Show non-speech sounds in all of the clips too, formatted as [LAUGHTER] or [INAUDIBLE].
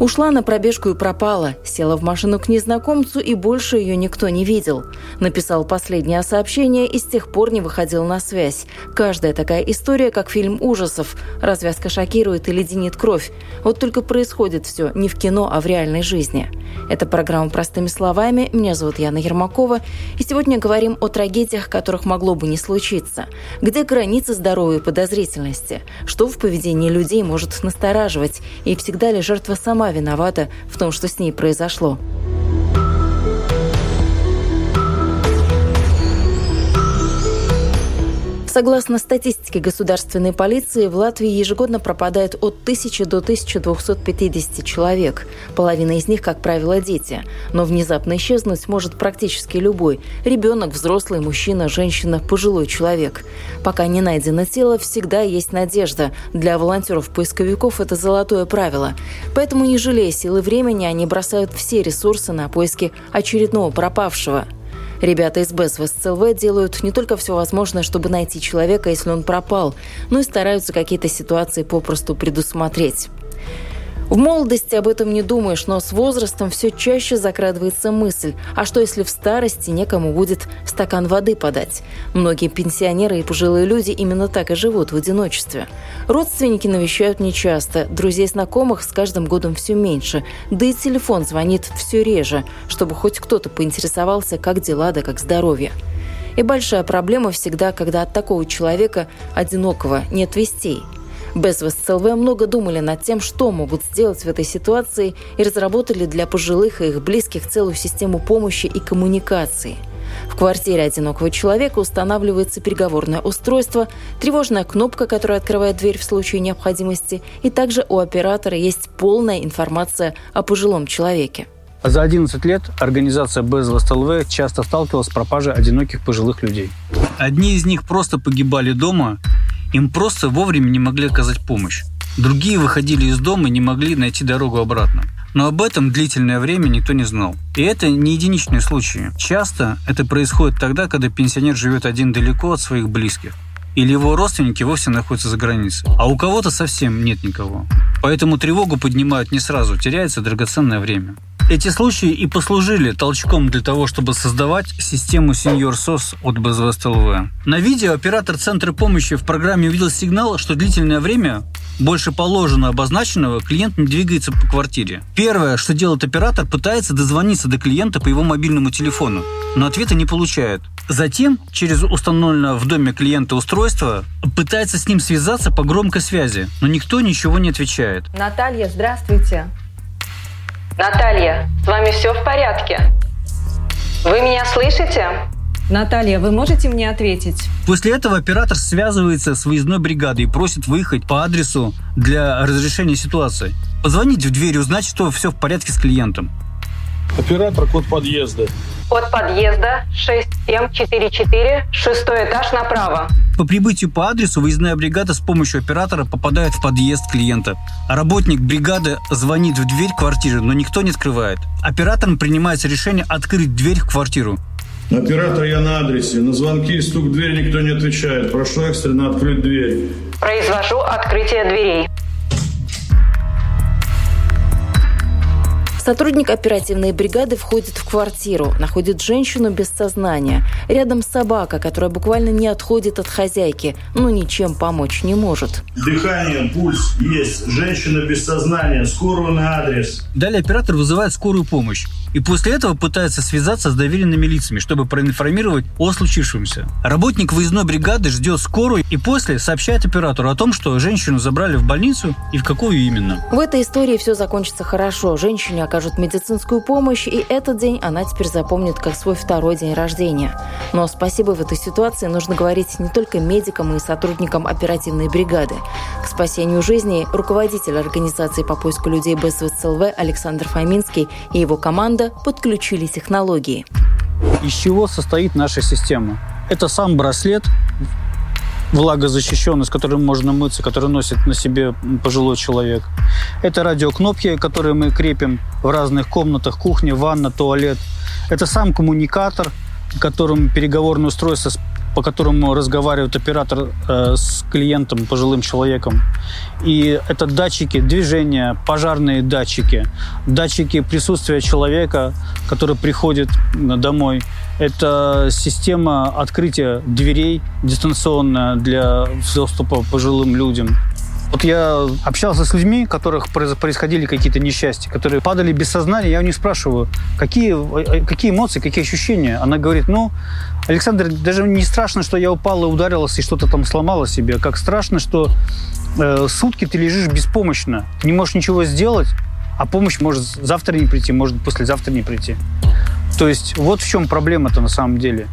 Ушла на пробежку и пропала. Села в машину к незнакомцу, и больше ее никто не видел. Написал последнее сообщение и с тех пор не выходил на связь. Каждая такая история, как фильм ужасов. Развязка шокирует и леденит кровь. Вот только происходит все не в кино, а в реальной жизни. Это программа «Простыми словами». Меня зовут Яна Ермакова. И сегодня говорим о трагедиях, которых могло бы не случиться. Где границы здоровой подозрительности? Что в поведении людей может настораживать? И всегда ли жертва сама виновата в том, что с ней произошло. Согласно статистике государственной полиции, в Латвии ежегодно пропадает от 1000 до 1250 человек. Половина из них, как правило, дети. Но внезапно исчезнуть может практически любой – ребенок, взрослый, мужчина, женщина, пожилой человек. Пока не найдено тело, всегда есть надежда. Для волонтеров-поисковиков это золотое правило. Поэтому, не жалея силы времени, они бросают все ресурсы на поиски очередного пропавшего – Ребята из БЭС в СЦЛВ делают не только все возможное, чтобы найти человека, если он пропал, но и стараются какие-то ситуации попросту предусмотреть. В молодости об этом не думаешь, но с возрастом все чаще закрадывается мысль, а что если в старости некому будет стакан воды подать? Многие пенсионеры и пожилые люди именно так и живут в одиночестве. Родственники навещают нечасто, друзей знакомых с каждым годом все меньше, да и телефон звонит все реже, чтобы хоть кто-то поинтересовался, как дела да как здоровье. И большая проблема всегда, когда от такого человека, одинокого, нет вестей – без ВСЛВ много думали над тем, что могут сделать в этой ситуации и разработали для пожилых и их близких целую систему помощи и коммуникации. В квартире одинокого человека устанавливается переговорное устройство, тревожная кнопка, которая открывает дверь в случае необходимости, и также у оператора есть полная информация о пожилом человеке. За 11 лет организация БЗВСТЛВ часто сталкивалась с пропажей одиноких пожилых людей. Одни из них просто погибали дома, им просто вовремя не могли оказать помощь. Другие выходили из дома и не могли найти дорогу обратно. Но об этом длительное время никто не знал. И это не единичные случаи. Часто это происходит тогда, когда пенсионер живет один далеко от своих близких. Или его родственники вовсе находятся за границей. А у кого-то совсем нет никого. Поэтому тревогу поднимают не сразу, теряется драгоценное время. Эти случаи и послужили толчком для того, чтобы создавать систему Senior SOS от БЗВСТ ЛВ. На видео оператор Центра помощи в программе увидел сигнал, что длительное время больше положено обозначенного, клиент не двигается по квартире. Первое, что делает оператор, пытается дозвониться до клиента по его мобильному телефону, но ответа не получает. Затем, через установленное в доме клиента устройство, пытается с ним связаться по громкой связи, но никто ничего не отвечает. Наталья, здравствуйте. Наталья, с вами все в порядке? Вы меня слышите? Наталья, вы можете мне ответить? После этого оператор связывается с выездной бригадой и просит выехать по адресу для разрешения ситуации. Позвонить в дверь и узнать, что все в порядке с клиентом. Оператор, код подъезда. Код подъезда 6744, шестой этаж направо. По прибытию по адресу выездная бригада с помощью оператора попадает в подъезд клиента. Работник бригады звонит в дверь квартиры, но никто не открывает. Оператором принимается решение открыть дверь в квартиру. Оператор, я на адресе. На звонки и стук в дверь никто не отвечает. Прошу экстренно открыть дверь. Произвожу открытие дверей. Сотрудник оперативной бригады входит в квартиру, находит женщину без сознания. Рядом собака, которая буквально не отходит от хозяйки, но ничем помочь не может. Дыхание, пульс есть. Женщина без сознания. Скорую на адрес. Далее оператор вызывает скорую помощь. И после этого пытается связаться с доверенными лицами, чтобы проинформировать о случившемся. Работник выездной бригады ждет скорую и после сообщает оператору о том, что женщину забрали в больницу и в какую именно. В этой истории все закончится хорошо. Женщине окажут медицинскую помощь, и этот день она теперь запомнит как свой второй день рождения. Но спасибо в этой ситуации нужно говорить не только медикам и сотрудникам оперативной бригады. К спасению жизни руководитель организации по поиску людей без ВЦЛВ Александр Фоминский и его команда фонда подключили технологии. Из чего состоит наша система? Это сам браслет, влагозащищенный, с которым можно мыться, который носит на себе пожилой человек. Это радиокнопки, которые мы крепим в разных комнатах, кухня, ванна, туалет. Это сам коммуникатор, которым переговорное устройство по которому разговаривает оператор э, с клиентом, пожилым человеком. И это датчики движения, пожарные датчики, датчики присутствия человека, который приходит домой. Это система открытия дверей дистанционная для доступа пожилым людям. Вот я общался с людьми, у которых происходили какие-то несчастья, которые падали без сознания. Я у них спрашиваю, какие, э, какие эмоции, какие ощущения. Она говорит, ну, Александр, даже не страшно, что я упала, ударилась и что-то там сломала себе. Как страшно, что э, сутки ты лежишь беспомощно. Ты не можешь ничего сделать, а помощь может завтра не прийти, может послезавтра не прийти. То есть вот в чем проблема-то на самом деле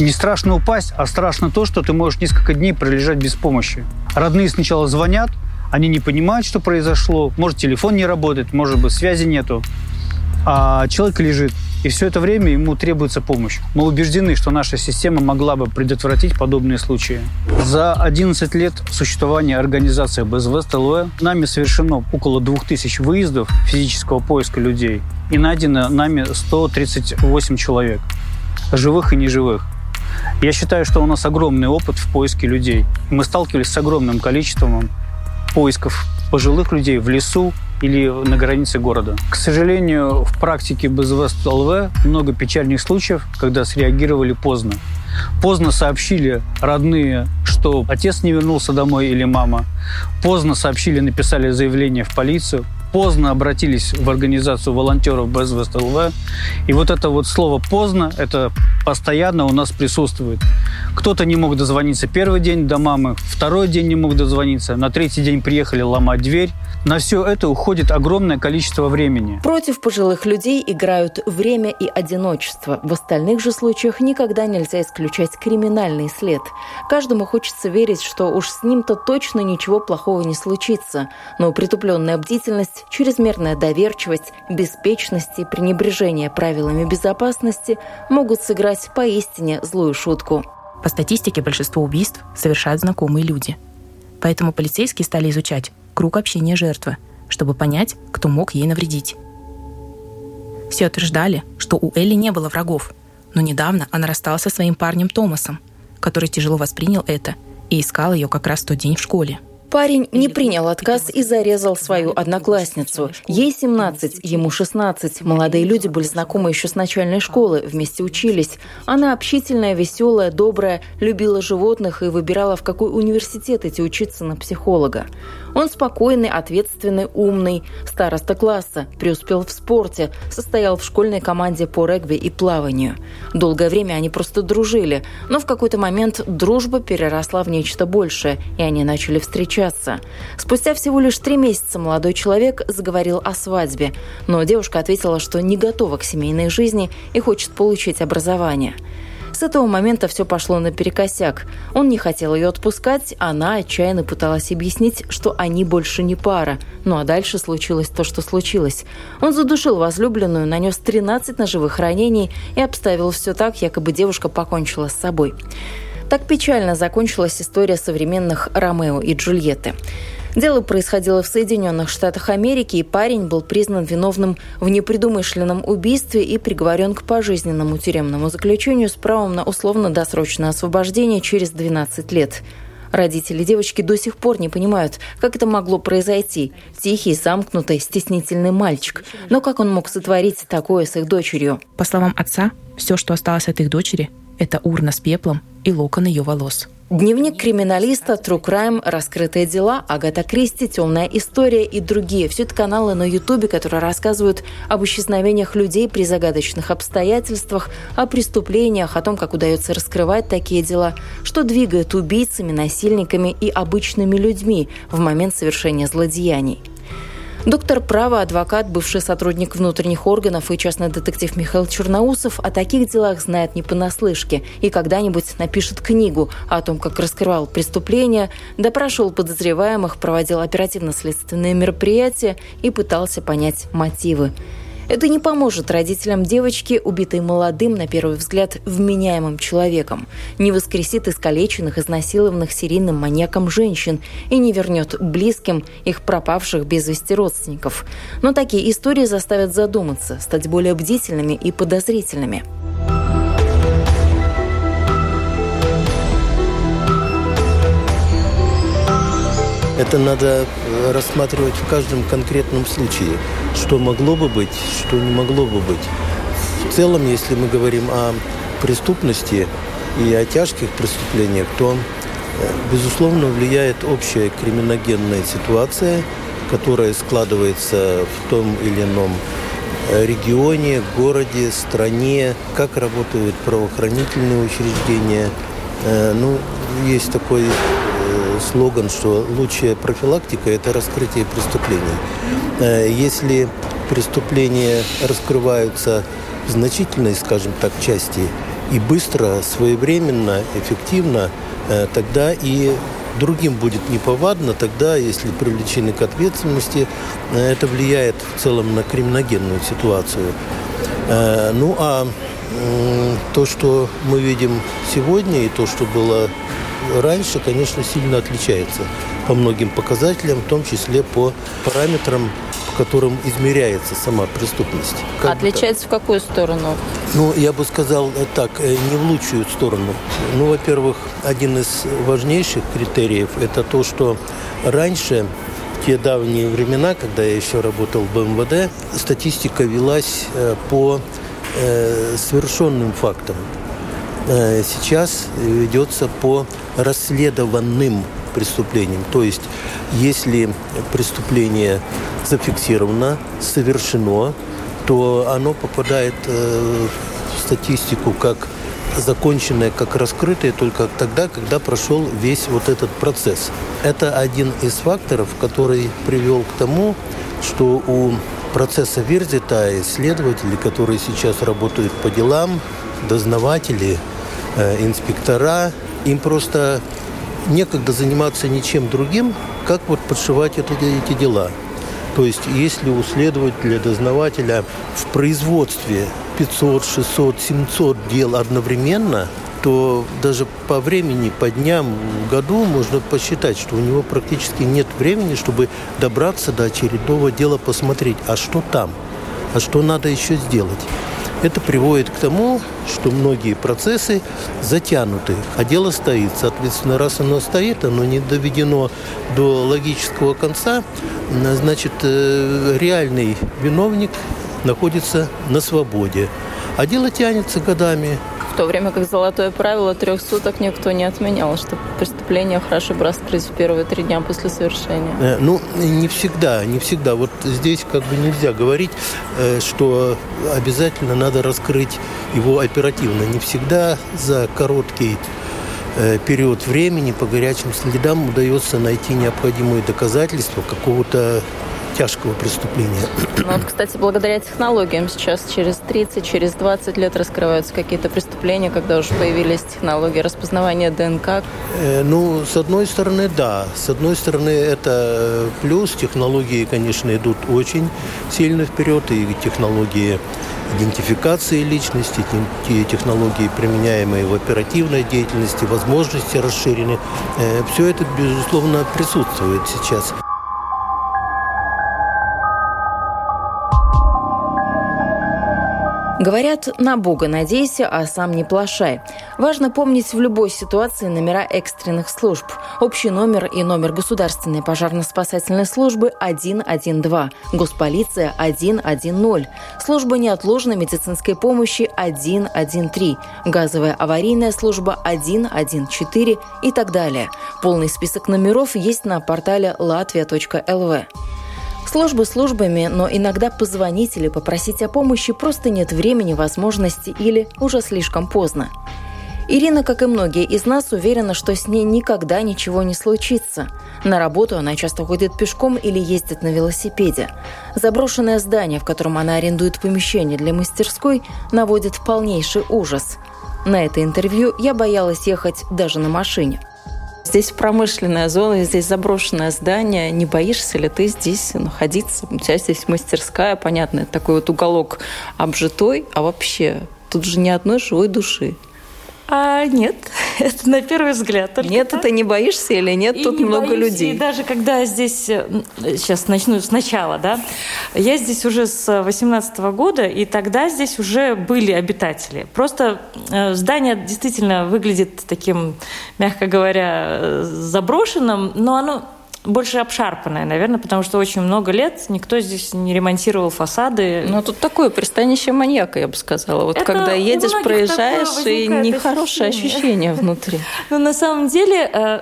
не страшно упасть, а страшно то, что ты можешь несколько дней пролежать без помощи. Родные сначала звонят, они не понимают, что произошло. Может, телефон не работает, может быть, связи нету. А человек лежит, и все это время ему требуется помощь. Мы убеждены, что наша система могла бы предотвратить подобные случаи. За 11 лет существования организации БСВ ЛВ нами совершено около 2000 выездов физического поиска людей. И найдено нами 138 человек, живых и неживых. Я считаю, что у нас огромный опыт в поиске людей. Мы сталкивались с огромным количеством поисков пожилых людей в лесу или на границе города. К сожалению, в практике БЗВС ЛВ много печальных случаев, когда среагировали поздно. Поздно сообщили родные, что отец не вернулся домой или мама. Поздно сообщили, написали заявление в полицию поздно обратились в организацию волонтеров без. И вот это вот слово «поздно» это постоянно у нас присутствует. Кто-то не мог дозвониться первый день до мамы, второй день не мог дозвониться, на третий день приехали ломать дверь. На все это уходит огромное количество времени. Против пожилых людей играют время и одиночество. В остальных же случаях никогда нельзя исключать криминальный след. Каждому хочется верить, что уж с ним-то точно ничего плохого не случится. Но притупленная бдительность, чрезмерная доверчивость, беспечность и пренебрежение правилами безопасности могут сыграть поистине злую шутку. По статистике большинство убийств совершают знакомые люди. Поэтому полицейские стали изучать круг общения жертвы, чтобы понять, кто мог ей навредить. Все утверждали, что у Элли не было врагов, но недавно она рассталась со своим парнем Томасом, который тяжело воспринял это и искал ее как раз в тот день в школе – Парень не принял отказ и зарезал свою одноклассницу. Ей 17, ему 16. Молодые люди были знакомы еще с начальной школы, вместе учились. Она общительная, веселая, добрая, любила животных и выбирала, в какой университет идти учиться на психолога. Он спокойный, ответственный, умный, староста класса, преуспел в спорте, состоял в школьной команде по регби и плаванию. Долгое время они просто дружили, но в какой-то момент дружба переросла в нечто большее, и они начали встречаться. Спустя всего лишь три месяца молодой человек заговорил о свадьбе, но девушка ответила, что не готова к семейной жизни и хочет получить образование – с этого момента все пошло наперекосяк. Он не хотел ее отпускать, она отчаянно пыталась объяснить, что они больше не пара. Ну а дальше случилось то, что случилось. Он задушил возлюбленную, нанес 13 ножевых ранений и обставил все так, якобы девушка покончила с собой. Так печально закончилась история современных Ромео и Джульетты. Дело происходило в Соединенных Штатах Америки, и парень был признан виновным в непредумышленном убийстве и приговорен к пожизненному тюремному заключению с правом на условно-досрочное освобождение через 12 лет. Родители девочки до сих пор не понимают, как это могло произойти. Тихий, замкнутый, стеснительный мальчик. Но как он мог сотворить такое с их дочерью? По словам отца, все, что осталось от их дочери, это урна с пеплом и локон ее волос. Дневник криминалиста, True Crime, раскрытые дела, Агата Кристи, темная история и другие. Все это каналы на Ютубе, которые рассказывают об исчезновениях людей при загадочных обстоятельствах, о преступлениях, о том, как удается раскрывать такие дела, что двигает убийцами, насильниками и обычными людьми в момент совершения злодеяний. Доктор права, адвокат, бывший сотрудник внутренних органов и частный детектив Михаил Черноусов о таких делах знает не понаслышке и когда-нибудь напишет книгу о том, как раскрывал преступления, допрашивал подозреваемых, проводил оперативно-следственные мероприятия и пытался понять мотивы. Это не поможет родителям девочки, убитой молодым, на первый взгляд, вменяемым человеком, не воскресит искалеченных, изнасилованных серийным маньяком женщин и не вернет близким их пропавших без вести родственников. Но такие истории заставят задуматься, стать более бдительными и подозрительными. Это надо э, рассматривать в каждом конкретном случае, что могло бы быть, что не могло бы быть. В целом, если мы говорим о преступности и о тяжких преступлениях, то, э, безусловно, влияет общая криминогенная ситуация, которая складывается в том или ином э, регионе, городе, стране, как работают правоохранительные учреждения. Ну, есть такой слоган, что лучшая профилактика – это раскрытие преступлений. Э, если преступления раскрываются в значительной, скажем так, части и быстро, своевременно, эффективно, э, тогда и другим будет неповадно, тогда, если привлечены к ответственности, э, это влияет в целом на криминогенную ситуацию. Ну а то, что мы видим сегодня, и то, что было раньше, конечно, сильно отличается по многим показателям, в том числе по параметрам, по которым измеряется сама преступность. Как отличается в какую сторону? Ну, я бы сказал так, э, не в лучшую сторону. Ну, во-первых, один из важнейших критериев – это то, что раньше в те давние времена, когда я еще работал в МВД, статистика велась э, по э, совершенным фактам. Э, сейчас ведется по расследованным преступлениям. То есть, если преступление зафиксировано, совершено, то оно попадает э, в статистику как законченное, как раскрытое только тогда, когда прошел весь вот этот процесс. Это один из факторов, который привел к тому, что у процесса Верзита исследователи, которые сейчас работают по делам, дознаватели, инспектора, им просто некогда заниматься ничем другим, как вот подшивать это, эти дела. То есть, если у следователя, дознавателя в производстве 500, 600, 700 дел одновременно, то даже по времени, по дням, году можно посчитать, что у него практически нет времени, чтобы добраться до очередного дела, посмотреть, а что там, а что надо еще сделать. Это приводит к тому, что многие процессы затянуты, а дело стоит. Соответственно, раз оно стоит, оно не доведено до логического конца, значит, э, реальный виновник находится на свободе. А дело тянется годами то время как золотое правило трех суток никто не отменял, что преступление хорошо бы раскрыть в первые три дня после совершения. Э, ну, не всегда, не всегда. Вот здесь как бы нельзя говорить, э, что обязательно надо раскрыть его оперативно. Не всегда за короткий э, период времени по горячим следам удается найти необходимые доказательства какого-то тяжкого преступления. Ну, вот, кстати, благодаря технологиям сейчас через 30, через 20 лет раскрываются какие-то преступления, когда уже появились технологии распознавания ДНК. Э, ну, с одной стороны, да. С одной стороны, это плюс. Технологии, конечно, идут очень сильно вперед, и технологии идентификации личности, те технологии, применяемые в оперативной деятельности, возможности расширены. Э, Все это, безусловно, присутствует сейчас. Говорят, на Бога надейся, а сам не плашай. Важно помнить в любой ситуации номера экстренных служб. Общий номер и номер государственной пожарно-спасательной службы 112, госполиция 110, служба неотложной медицинской помощи 113, газовая аварийная служба 114 и так далее. Полный список номеров есть на портале latvia.lv. Службы службами, но иногда позвонить или попросить о помощи просто нет времени, возможности или уже слишком поздно. Ирина, как и многие из нас, уверена, что с ней никогда ничего не случится. На работу она часто ходит пешком или ездит на велосипеде. Заброшенное здание, в котором она арендует помещение для мастерской, наводит полнейший ужас. На это интервью я боялась ехать даже на машине. Здесь промышленная зона, здесь заброшенное здание. Не боишься ли ты здесь находиться? У тебя здесь мастерская, понятно, такой вот уголок обжитой, а вообще тут же ни одной живой души. А нет, [LAUGHS] это на первый взгляд. Только нет, так. ты не боишься или нет? И тут не много боюсь, людей. И даже когда здесь, сейчас э, начну сначала, да, я здесь уже с 18 года, и тогда здесь уже были обитатели. Просто э, здание действительно выглядит таким, мягко говоря, э, заброшенным, но оно больше обшарпанная, наверное, потому что очень много лет никто здесь не ремонтировал фасады. Ну, тут такое пристанище маньяка, я бы сказала. Вот Это когда едешь, проезжаешь, и нехорошее ощущение. ощущение внутри. [LAUGHS] Ну, на самом деле э,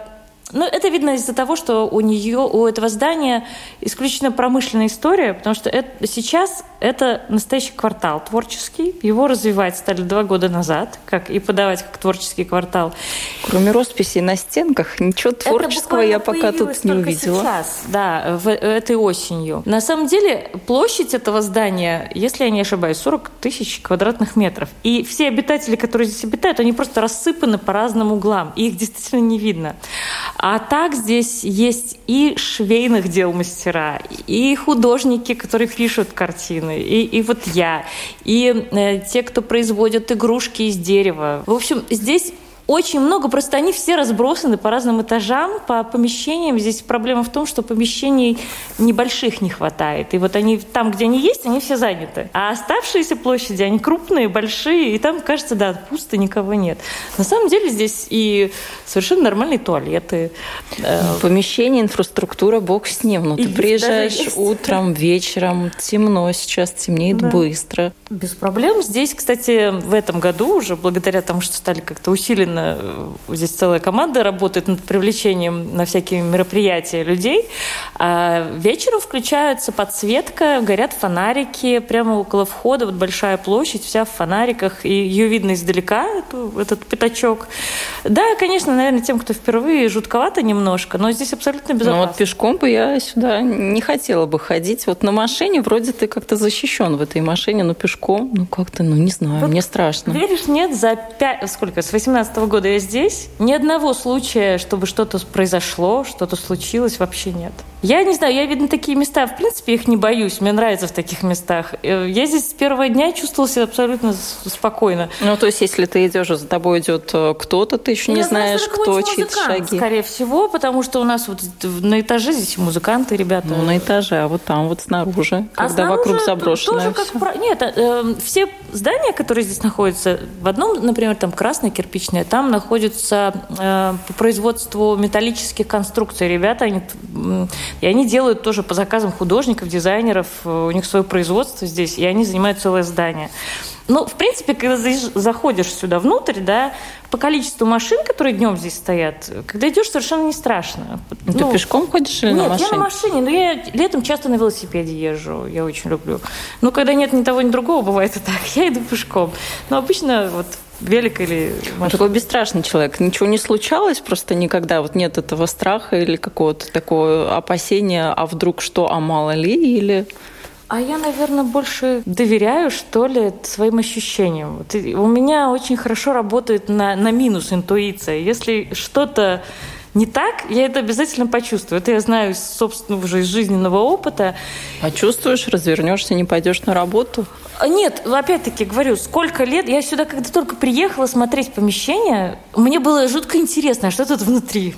ну, это видно из-за того, что у нее, у этого здания исключительно промышленная история, потому что это, сейчас это настоящий квартал творческий. Его развивать стали два года назад, как и подавать как творческий квартал. Кроме росписей на стенках, ничего творческого я пока тут не увидела. сейчас, да, в, этой осенью. На самом деле площадь этого здания, если я не ошибаюсь, 40 тысяч квадратных метров. И все обитатели, которые здесь обитают, они просто рассыпаны по разным углам. И их действительно не видно. А так здесь есть и швейных дел мастера, и художники, которые пишут картины, и, и вот я, и э, те, кто производят игрушки из дерева. В общем, здесь очень много, просто они все разбросаны по разным этажам, по помещениям. Здесь проблема в том, что помещений небольших не хватает. И вот они там, где они есть, они все заняты. А оставшиеся площади, они крупные, большие, и там, кажется, да, пусто, никого нет. На самом деле здесь и совершенно нормальные туалеты. Э, помещение, инфраструктура, бог с ним. Но ну, ты приезжаешь утром, вечером, темно сейчас, темнеет да. быстро. Без проблем. Здесь, кстати, в этом году уже, благодаря тому, что стали как-то усиленно Э, здесь целая команда работает над привлечением на всякие мероприятия людей. А вечером включается подсветка, горят фонарики прямо около входа, вот большая площадь, вся в фонариках, и ее видно издалека, этот пятачок. Да, конечно, наверное, тем, кто впервые, жутковато немножко, но здесь абсолютно безопасно. Ну вот пешком бы я сюда не хотела бы ходить. Вот на машине вроде ты как-то защищен в этой машине, но пешком, ну как-то, ну не знаю, вот мне страшно. Веришь, нет, за пять, сколько, с 18 года я здесь, ни одного случая, чтобы что-то произошло, что-то случилось, вообще нет. Я не знаю, я, видно, такие места, в принципе, их не боюсь. Мне нравится в таких местах. Э, я здесь с первого дня чувствовала себя абсолютно спокойно. Ну, то есть, если ты идешь, за тобой идет э, кто-то, ты еще не знаешь, кто чьи шаги. Скорее всего, потому что у нас вот на этаже здесь музыканты, ребята. Ну, на этаже, а вот там вот снаружи, а когда снаружи вокруг заброшено. Тоже как. Нет, э, все здания, которые здесь находятся, в одном, например, там красное кирпичное, там находятся э, по производству металлических конструкций. Ребята, они и они делают тоже по заказам художников, дизайнеров, э, у них свое производство здесь, и они занимают целое здание. Ну, в принципе, когда заходишь сюда внутрь, да, по количеству машин, которые днем здесь стоят, когда идешь, совершенно не страшно. Ну, Ты пешком ходишь или нет, на машине? я на машине, но я летом часто на велосипеде езжу, я очень люблю. Ну, когда нет ни того, ни другого, бывает и так, [LAUGHS] я иду пешком. Но обычно вот велик или машина. Такой бесстрашный человек. Ничего не случалось просто никогда? Вот нет этого страха или какого-то такого опасения, а вдруг что, а мало ли, или... А я, наверное, больше доверяю, что ли, своим ощущениям. Вот у меня очень хорошо работает на, на минус интуиция. Если что-то не так, я это обязательно почувствую. Это я знаю из собственного уже из жизненного опыта. Почувствуешь, развернешься, не пойдешь на работу? А, нет, опять-таки говорю, сколько лет, я сюда когда только приехала смотреть помещение, мне было жутко интересно, а что тут внутри.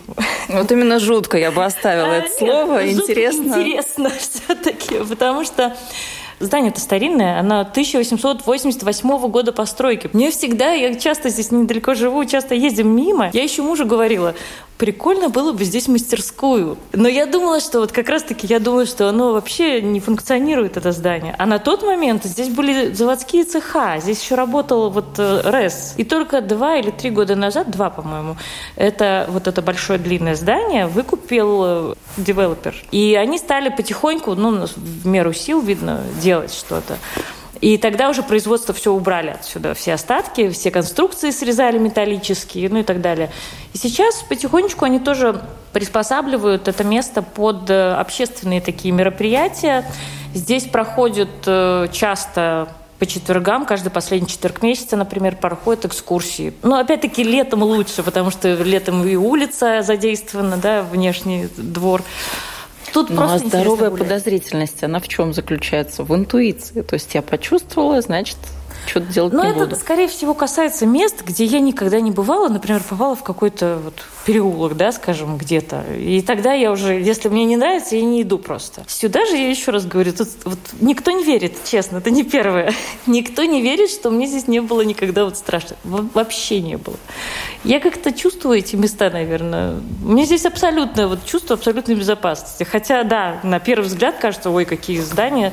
Вот именно жутко я бы оставила а, это слово. Интересно. Интересно [LAUGHS] все-таки, потому что Здание-то старинное, оно 1888 года постройки. Мне всегда, я часто здесь недалеко живу, часто ездим мимо. Я еще мужу говорила, прикольно было бы здесь мастерскую. Но я думала, что вот как раз-таки я думала, что оно вообще не функционирует, это здание. А на тот момент здесь были заводские цеха, здесь еще работал вот э, РЭС. И только два или три года назад, два, по-моему, это вот это большое длинное здание выкупил э, девелопер. И они стали потихоньку, ну, в меру сил, видно, делать что-то. И тогда уже производство все убрали отсюда, все остатки, все конструкции срезали металлические, ну и так далее. И сейчас потихонечку они тоже приспосабливают это место под э, общественные такие мероприятия. Здесь проходят э, часто по четвергам, каждый последний четверг месяца, например, проходят экскурсии. Но опять-таки летом лучше, потому что летом и улица задействована, да, внешний двор. Тут ну, просто а здоровая подозрительность, она в чем заключается? В интуиции. То есть я почувствовала, значит, что-то делать Но не это, буду. скорее всего, касается мест, где я никогда не бывала. Например, попала в какой-то вот переулок, да, скажем, где-то. И тогда я уже, если мне не нравится, я не иду просто. Сюда же, я еще раз говорю, тут вот никто не верит, честно, это не первое. [LAUGHS] никто не верит, что мне здесь не было никогда вот страшно. Вообще не было. Я как-то чувствую эти места, наверное. Мне здесь абсолютно, вот чувство абсолютной безопасности. Хотя, да, на первый взгляд кажется, ой, какие здания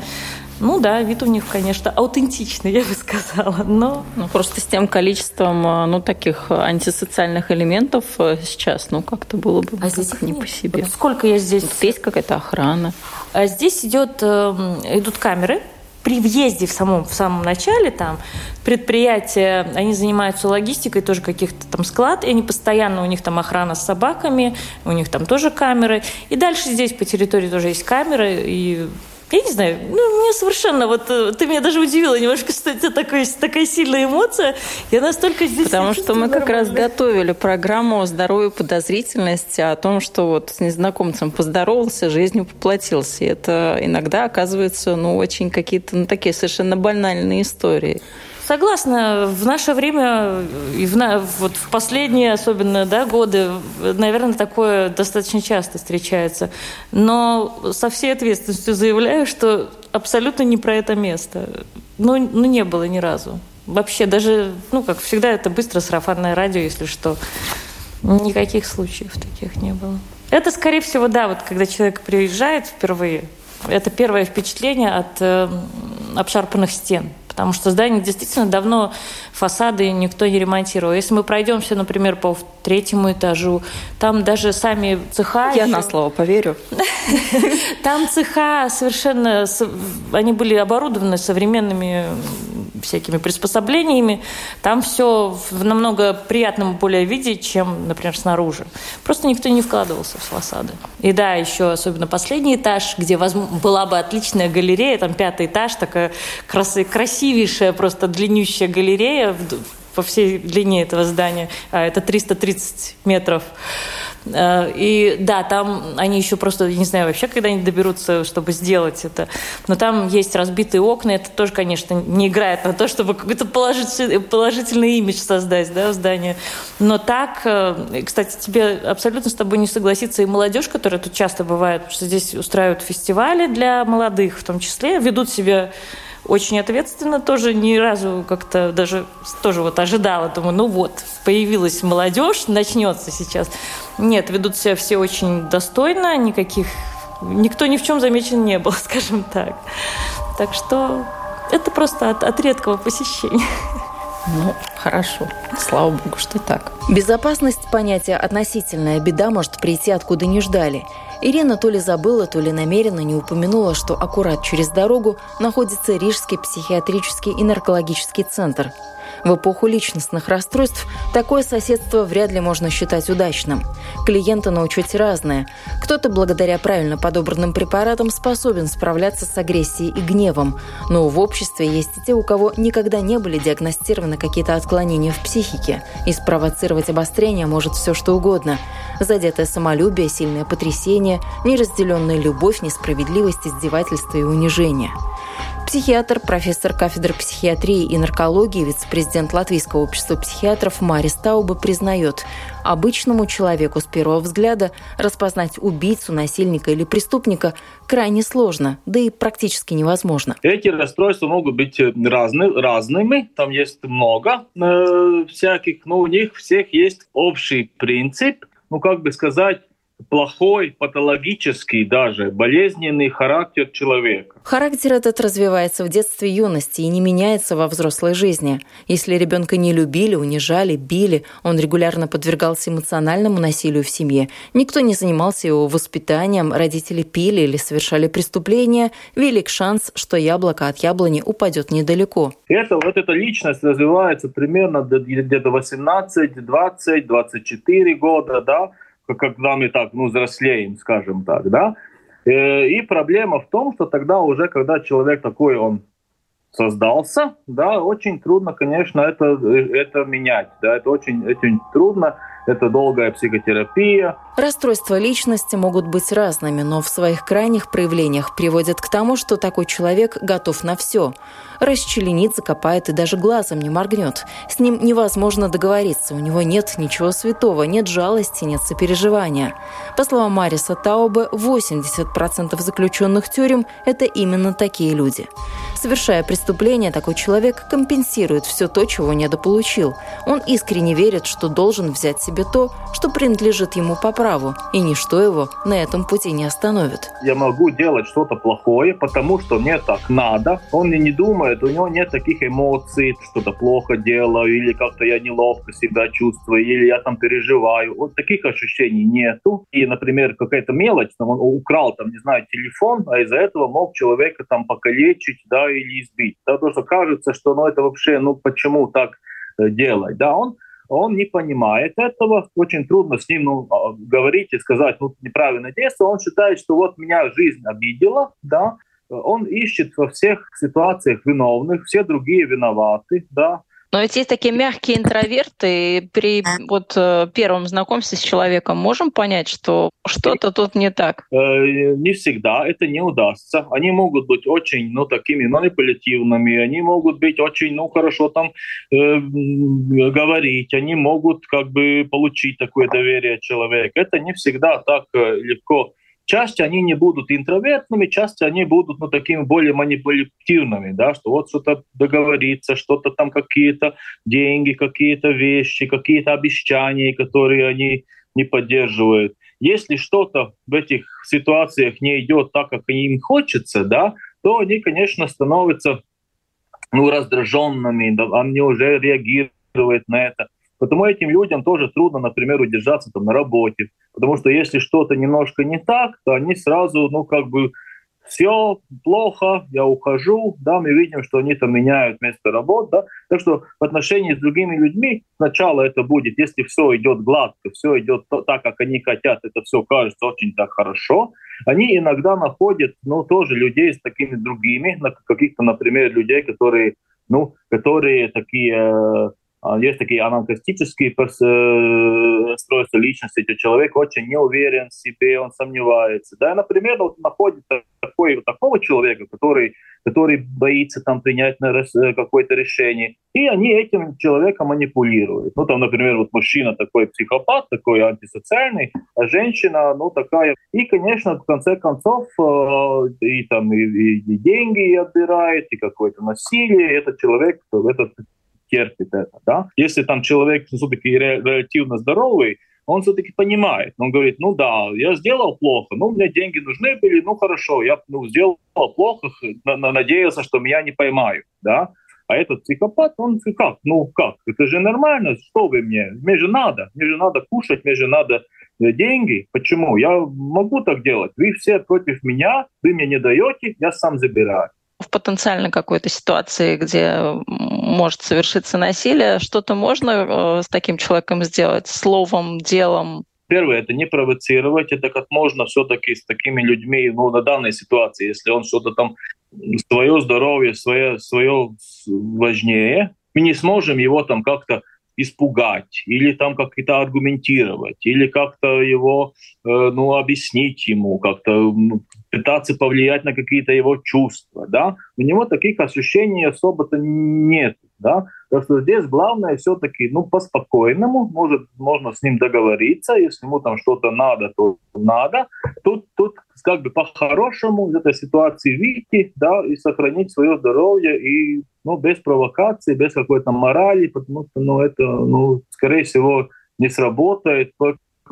ну да, вид у них, конечно, аутентичный, я бы сказала, но... Ну, просто с тем количеством, э, ну, таких антисоциальных элементов э, сейчас, ну, как-то было бы а здесь не нет. по себе. Вот сколько я здесь... Тут есть какая-то охрана. А здесь идет, эм, идут камеры, при въезде в самом, в самом начале там предприятия, они занимаются логистикой, тоже каких-то там склад, и они постоянно, у них там охрана с собаками, у них там тоже камеры. И дальше здесь по территории тоже есть камеры, и я не знаю, ну, мне совершенно, вот э, ты меня даже удивила немножко, что это такая, такая сильная эмоция. Я настолько здесь... Потому что мы как раз готовили программу о здоровье подозрительности, о том, что вот с незнакомцем поздоровался, жизнью поплатился. И это иногда оказывается, ну, очень какие-то, ну, такие совершенно банальные истории. Согласна, в наше время и в, на, вот в последние особенно да, годы, наверное, такое достаточно часто встречается. Но со всей ответственностью заявляю, что абсолютно не про это место. Ну, ну не было ни разу. Вообще даже, ну, как всегда, это быстро сарафанное радио, если что. Никаких случаев таких не было. Это, скорее всего, да, вот когда человек приезжает впервые, это первое впечатление от э, обшарпанных стен потому что здание действительно давно фасады никто не ремонтировал. Если мы пройдемся, например, по третьему этажу, там даже сами цеха... Я на слово поверю. [LAUGHS] Там цеха совершенно... Они были оборудованы современными всякими приспособлениями. Там все в намного приятном более виде, чем, например, снаружи. Просто никто не вкладывался в фасады. И да, еще особенно последний этаж, где была бы отличная галерея, там пятый этаж, такая красивейшая, просто длиннющая галерея по всей длине этого здания. А это 330 метров. Э, и да, там они еще просто, не знаю, вообще когда они доберутся, чтобы сделать это. Но там есть разбитые окна, это тоже, конечно, не играет на то, чтобы какой-то положительный, положительный имидж создать да, в здании. Но так, э, кстати, тебе абсолютно с тобой не согласится и молодежь, которая тут часто бывает, потому что здесь устраивают фестивали для молодых в том числе, ведут себя очень ответственно, тоже ни разу как-то даже тоже вот ожидала, думаю, ну вот, появилась молодежь, начнется сейчас. Нет, ведут себя все очень достойно, никаких, никто ни в чем замечен не был, [LAUGHS] скажем так. Так что это просто от, от редкого посещения. Ну, хорошо. Слава богу, что так. Безопасность – понятие относительная. Беда может прийти, откуда не ждали. Ирина то ли забыла, то ли намеренно не упомянула, что аккурат через дорогу находится Рижский психиатрический и наркологический центр. В эпоху личностных расстройств такое соседство вряд ли можно считать удачным. Клиенты на учете разные. Кто-то благодаря правильно подобранным препаратам способен справляться с агрессией и гневом. Но в обществе есть и те, у кого никогда не были диагностированы какие-то отклонения в психике. И спровоцировать обострение может все что угодно – задетое самолюбие, сильное потрясение, неразделенная любовь, несправедливость, издевательство и унижение. Психиатр, профессор кафедры психиатрии и наркологии, вице-президент Латвийского общества психиатров Марис Тауба признает, обычному человеку с первого взгляда распознать убийцу, насильника или преступника крайне сложно, да и практически невозможно. Эти расстройства могут быть разны, разными, там есть много э, всяких, но у них всех есть общий принцип – ну как бы сказать, плохой, патологический даже, болезненный характер человека. Характер этот развивается в детстве и юности и не меняется во взрослой жизни. Если ребенка не любили, унижали, били, он регулярно подвергался эмоциональному насилию в семье, никто не занимался его воспитанием, родители пили или совершали преступления, велик шанс, что яблоко от яблони упадет недалеко. Это, вот эта личность развивается примерно где-то 18, 20, 24 года, да, когда мы так, ну, взрослеем, скажем так, да. Э, и проблема в том, что тогда уже, когда человек такой, он создался, да, очень трудно, конечно, это, это менять, да, это очень, очень трудно, это долгая психотерапия. Расстройства личности могут быть разными, но в своих крайних проявлениях приводят к тому, что такой человек готов на все. Расчленится, копает и даже глазом не моргнет. С ним невозможно договориться, у него нет ничего святого, нет жалости, нет сопереживания. По словам Мариса Таубе, 80% заключенных тюрем – это именно такие люди. Совершая преступление, такой человек компенсирует все то, чего недополучил. Он искренне верит, что должен взять себе то, что принадлежит ему по праву, и ничто его на этом пути не остановит. Я могу делать что-то плохое, потому что мне так надо. Он и не думает, у него нет таких эмоций, что-то плохо делаю, или как-то я неловко себя чувствую, или я там переживаю. Вот таких ощущений нету. И, например, какая-то мелочь, там, он украл, там, не знаю, телефон, а из-за этого мог человека там покалечить, да, или избить. Да, потому что кажется, что ну, это вообще, ну почему так э, делать? Да, он он не понимает этого, очень трудно с ним ну, а, говорить и сказать, ну, неправильное действие, он считает, что вот меня жизнь обидела, да, он ищет во всех ситуациях виновных, все другие виноваты, да, но ведь есть такие мягкие интроверты, и при вот э, первом знакомстве с человеком можем понять, что что-то тут не так? Э, не всегда это не удастся. Они могут быть очень, ну, такими манипулятивными, они могут быть очень, ну, хорошо там э, говорить, они могут как бы получить такое доверие человека. Это не всегда так э, легко Часть они не будут интровертными, часть они будут ну, такими более манипулятивными, да, что вот что-то договориться, что-то там какие-то деньги, какие-то вещи, какие-то обещания, которые они не поддерживают. Если что-то в этих ситуациях не идет так, как им хочется, да, то они, конечно, становятся ну, раздраженными, да, они уже реагируют на это. Потому этим людям тоже трудно, например, удержаться там на работе. Потому что если что-то немножко не так, то они сразу, ну, как бы, все плохо, я ухожу, да, мы видим, что они там меняют место работы, да, так что в отношении с другими людьми сначала это будет, если все идет гладко, все идет так, как они хотят, это все кажется очень так хорошо, они иногда находят, ну, тоже людей с такими другими, каких-то, например, людей, которые, ну, которые такие а, есть такие анархистические э, свойства личности, где человек очень не уверен в себе, он сомневается. Да, например, вот находит такой, такого человека, который, который боится там принять э, какое-то решение, и они этим человеком манипулируют. Ну, там, например, вот мужчина такой психопат, такой антисоциальный, а женщина, ну, такая. И, конечно, в конце концов, э, и там и, и деньги отбирает, и какое-то насилие. Этот человек, этот терпит это. Да? Если там человек все-таки релятивно здоровый, он все-таки понимает. Он говорит, ну да, я сделал плохо, ну мне деньги нужны были, ну хорошо, я ну, сделал плохо, надеялся, что меня не поймают. Да? А этот психопат, он как? Ну как? Это же нормально, что вы мне? Мне же надо, мне же надо кушать, мне же надо э, деньги. Почему? Я могу так делать. Вы все против меня, вы мне не даете, я сам забираю в потенциально какой-то ситуации, где может совершиться насилие, что-то можно э, с таким человеком сделать словом, делом? Первое, это не провоцировать, это как можно все-таки с такими людьми, ну, на данной ситуации, если он что-то там, свое здоровье, свое, свое важнее, мы не сможем его там как-то испугать или там как-то аргументировать или как-то его э, ну объяснить ему как-то пытаться повлиять на какие-то его чувства да? У него таких ощущений особо-то нет да? Так что здесь главное все-таки ну по спокойному может можно с ним договориться если ему там что-то надо то надо. Тут тут как бы по-хорошему из этой ситуации выйти да и сохранить свое здоровье и ну, без провокации, без какой-то морали, потому что, ну, это, ну, скорее всего, не сработает,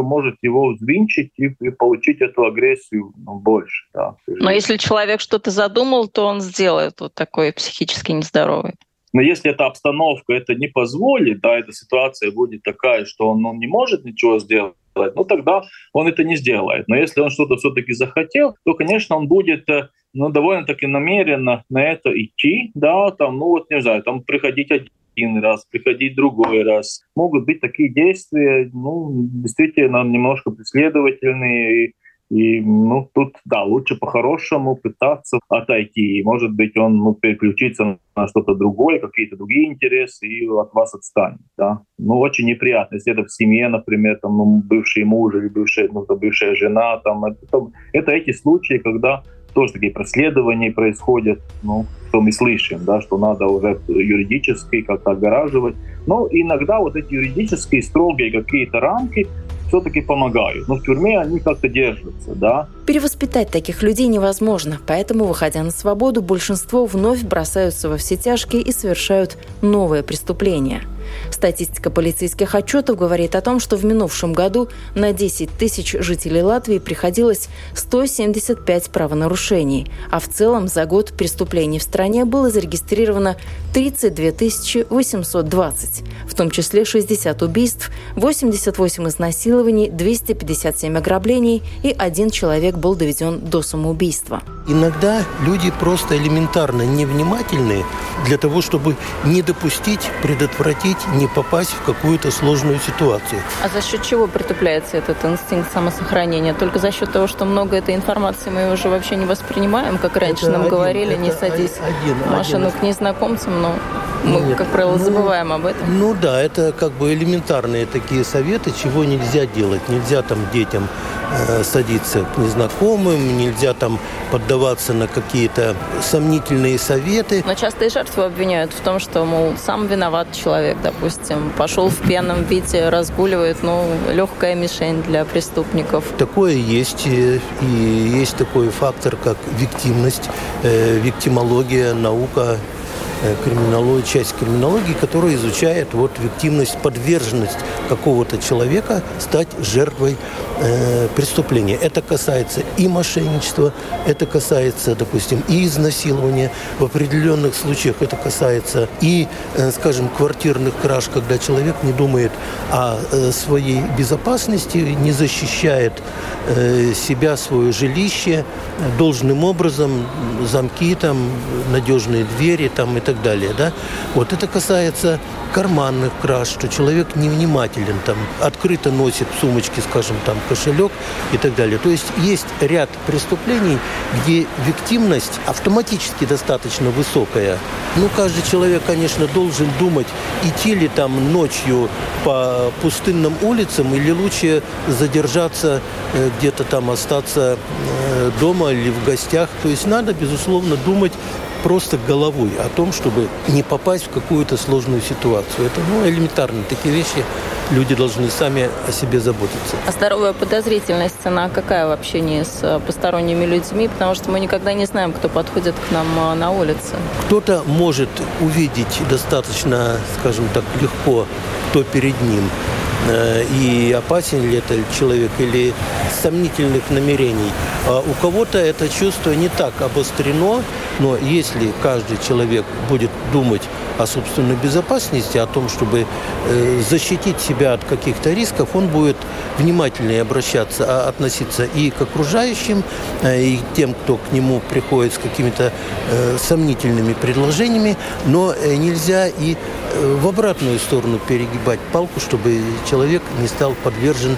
может его взвинчить и, и получить эту агрессию ну, больше. Да, Но если человек что-то задумал, то он сделает вот такой психически нездоровый. Но если эта обстановка это не позволит, да, эта ситуация будет такая, что он ну, не может ничего сделать, ну тогда он это не сделает. Но если он что-то все-таки захотел, то, конечно, он будет э, ну, довольно-таки намеренно на это идти, да, там, ну вот, не знаю, там приходить один раз, приходить другой раз. Могут быть такие действия, ну, действительно, немножко преследовательные, и, ну, тут, да, лучше по-хорошему пытаться отойти. Может быть, он ну, переключится на что-то другое, какие-то другие интересы, и от вас отстанет. Да? Ну, очень неприятно. Если это в семье, например, там, ну, бывший муж или бывшая, ну, бывшая жена, там, это, это эти случаи, когда тоже такие проследования происходят, ну, что мы слышим, да, что надо уже юридически как-то огораживать. Но иногда вот эти юридические строгие какие-то рамки, все-таки помогают. Но в тюрьме они как-то держатся, да. Перевоспитать таких людей невозможно, поэтому, выходя на свободу, большинство вновь бросаются во все тяжкие и совершают новые преступления – Статистика полицейских отчетов говорит о том, что в минувшем году на 10 тысяч жителей Латвии приходилось 175 правонарушений, а в целом за год преступлений в стране было зарегистрировано 32 820, в том числе 60 убийств, 88 изнасилований, 257 ограблений и один человек был доведен до самоубийства. Иногда люди просто элементарно невнимательны для того, чтобы не допустить, предотвратить не попасть в какую-то сложную ситуацию. А за счет чего притупляется этот инстинкт самосохранения? Только за счет того, что много этой информации мы уже вообще не воспринимаем, как раньше это нам один, говорили, не садись один, в машину один. к незнакомцам, но мы, Нет, как правило, ну, забываем об этом. Ну да, это как бы элементарные такие советы, чего нельзя делать. Нельзя там детям садиться к незнакомым, нельзя там поддаваться на какие-то сомнительные советы. Но часто и жертву обвиняют в том, что, мол, сам виноват человек, допустим, пошел в пьяном виде, разгуливает, ну, легкая мишень для преступников. Такое есть, и есть такой фактор, как виктимность, э, виктимология, наука Э, криминологии, часть криминологии, которая изучает вот виктимность, подверженность какого-то человека стать жертвой э, преступления. Это касается и мошенничества, это касается, допустим, и изнасилования. В определенных случаях это касается и, э, скажем, квартирных краж, когда человек не думает о э, своей безопасности, не защищает э, себя, свое жилище должным образом, замки там, надежные двери там и так далее. Да? Вот это касается карманных краж, что человек невнимателен, там, открыто носит в сумочке, скажем, там, кошелек и так далее. То есть есть ряд преступлений, где виктимность автоматически достаточно высокая. Ну, каждый человек, конечно, должен думать, идти ли там ночью по пустынным улицам или лучше задержаться э, где-то там, остаться э, дома или в гостях. То есть надо, безусловно, думать просто головой о том, чтобы не попасть в какую-то сложную ситуацию. Это ну, элементарно. Такие вещи люди должны сами о себе заботиться. А здоровая подозрительность, она какая в общении с э, посторонними людьми? Потому что мы никогда не знаем, кто подходит к нам э, на улице. Кто-то может увидеть достаточно, скажем так, легко, кто перед ним и опасен ли это человек или сомнительных намерений. А у кого-то это чувство не так обострено, но если каждый человек будет думать о собственной безопасности, о том, чтобы э, защитить себя от каких-то рисков, он будет внимательнее обращаться, а, относиться и к окружающим, э, и к тем, кто к нему приходит с какими-то э, сомнительными предложениями, но нельзя и в обратную сторону перегибать палку, чтобы человек не стал подвержен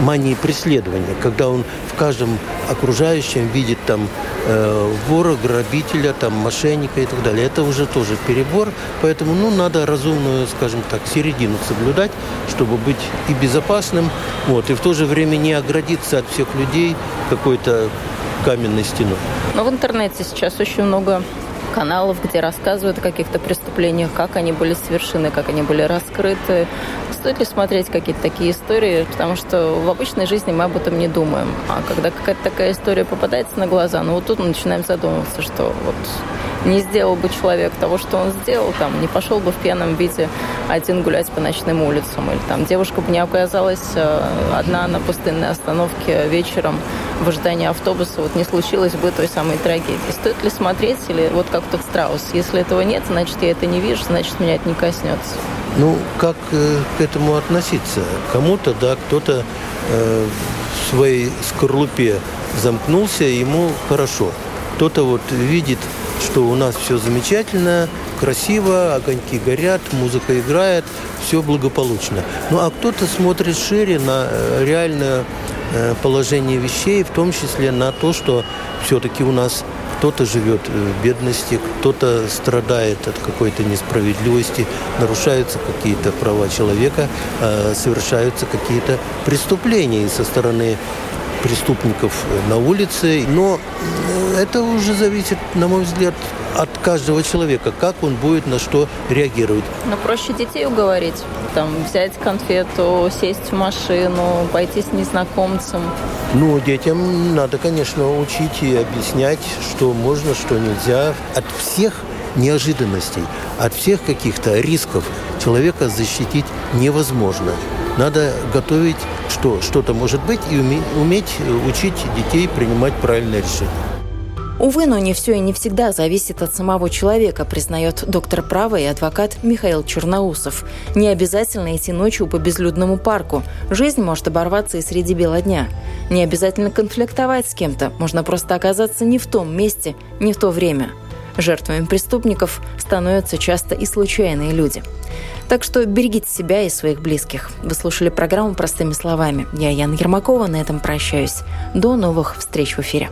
мании преследования, когда он в каждом окружающем видит там э, вора, грабителя, там мошенника и так далее. Это уже тоже перебор, поэтому ну надо разумную, скажем так, середину соблюдать, чтобы быть и безопасным, вот, и в то же время не оградиться от всех людей какой-то каменной стеной. Но в интернете сейчас очень много каналов, где рассказывают о каких-то преступлениях, как они были совершены, как они были раскрыты. Стоит ли смотреть какие-то такие истории? Потому что в обычной жизни мы об этом не думаем. А когда какая-то такая история попадается на глаза, ну вот тут мы начинаем задумываться, что вот не сделал бы человек того, что он сделал, там, не пошел бы в пьяном виде один гулять по ночным улицам, или там девушка бы не оказалась э, одна на пустынной остановке вечером в ожидании автобуса, вот не случилось бы той самой трагедии. Стоит ли смотреть, или вот как тот страус, если этого нет, значит, я это не вижу, значит, меня это не коснется. Ну, как э, к этому относиться? Кому-то, да, кто-то э, в своей скорлупе замкнулся, ему хорошо. Кто-то вот видит что у нас все замечательно, красиво, огоньки горят, музыка играет, все благополучно. Ну а кто-то смотрит шире на э, реально э, положение вещей, в том числе на то, что все-таки у нас кто-то живет в бедности, кто-то страдает от какой-то несправедливости, нарушаются какие-то права человека, э, совершаются какие-то преступления со стороны преступников на улице. Но это уже зависит, на мой взгляд, от каждого человека, как он будет на что реагировать. Но проще детей уговорить. Там, взять конфету, сесть в машину, пойти с незнакомцем. Ну, детям надо, конечно, учить и объяснять, что можно, что нельзя. От всех неожиданностей, от всех каких-то рисков человека защитить невозможно. Надо готовить, что что-то может быть, и уметь учить детей принимать правильное решение. Увы, но не все и не всегда зависит от самого человека, признает доктор права и адвокат Михаил Черноусов. Не обязательно идти ночью по безлюдному парку. Жизнь может оборваться и среди бела дня. Не обязательно конфликтовать с кем-то. Можно просто оказаться не в том месте, не в то время. Жертвами преступников становятся часто и случайные люди. Так что берегите себя и своих близких. Вы слушали программу «Простыми словами». Я Яна Ермакова, на этом прощаюсь. До новых встреч в эфире.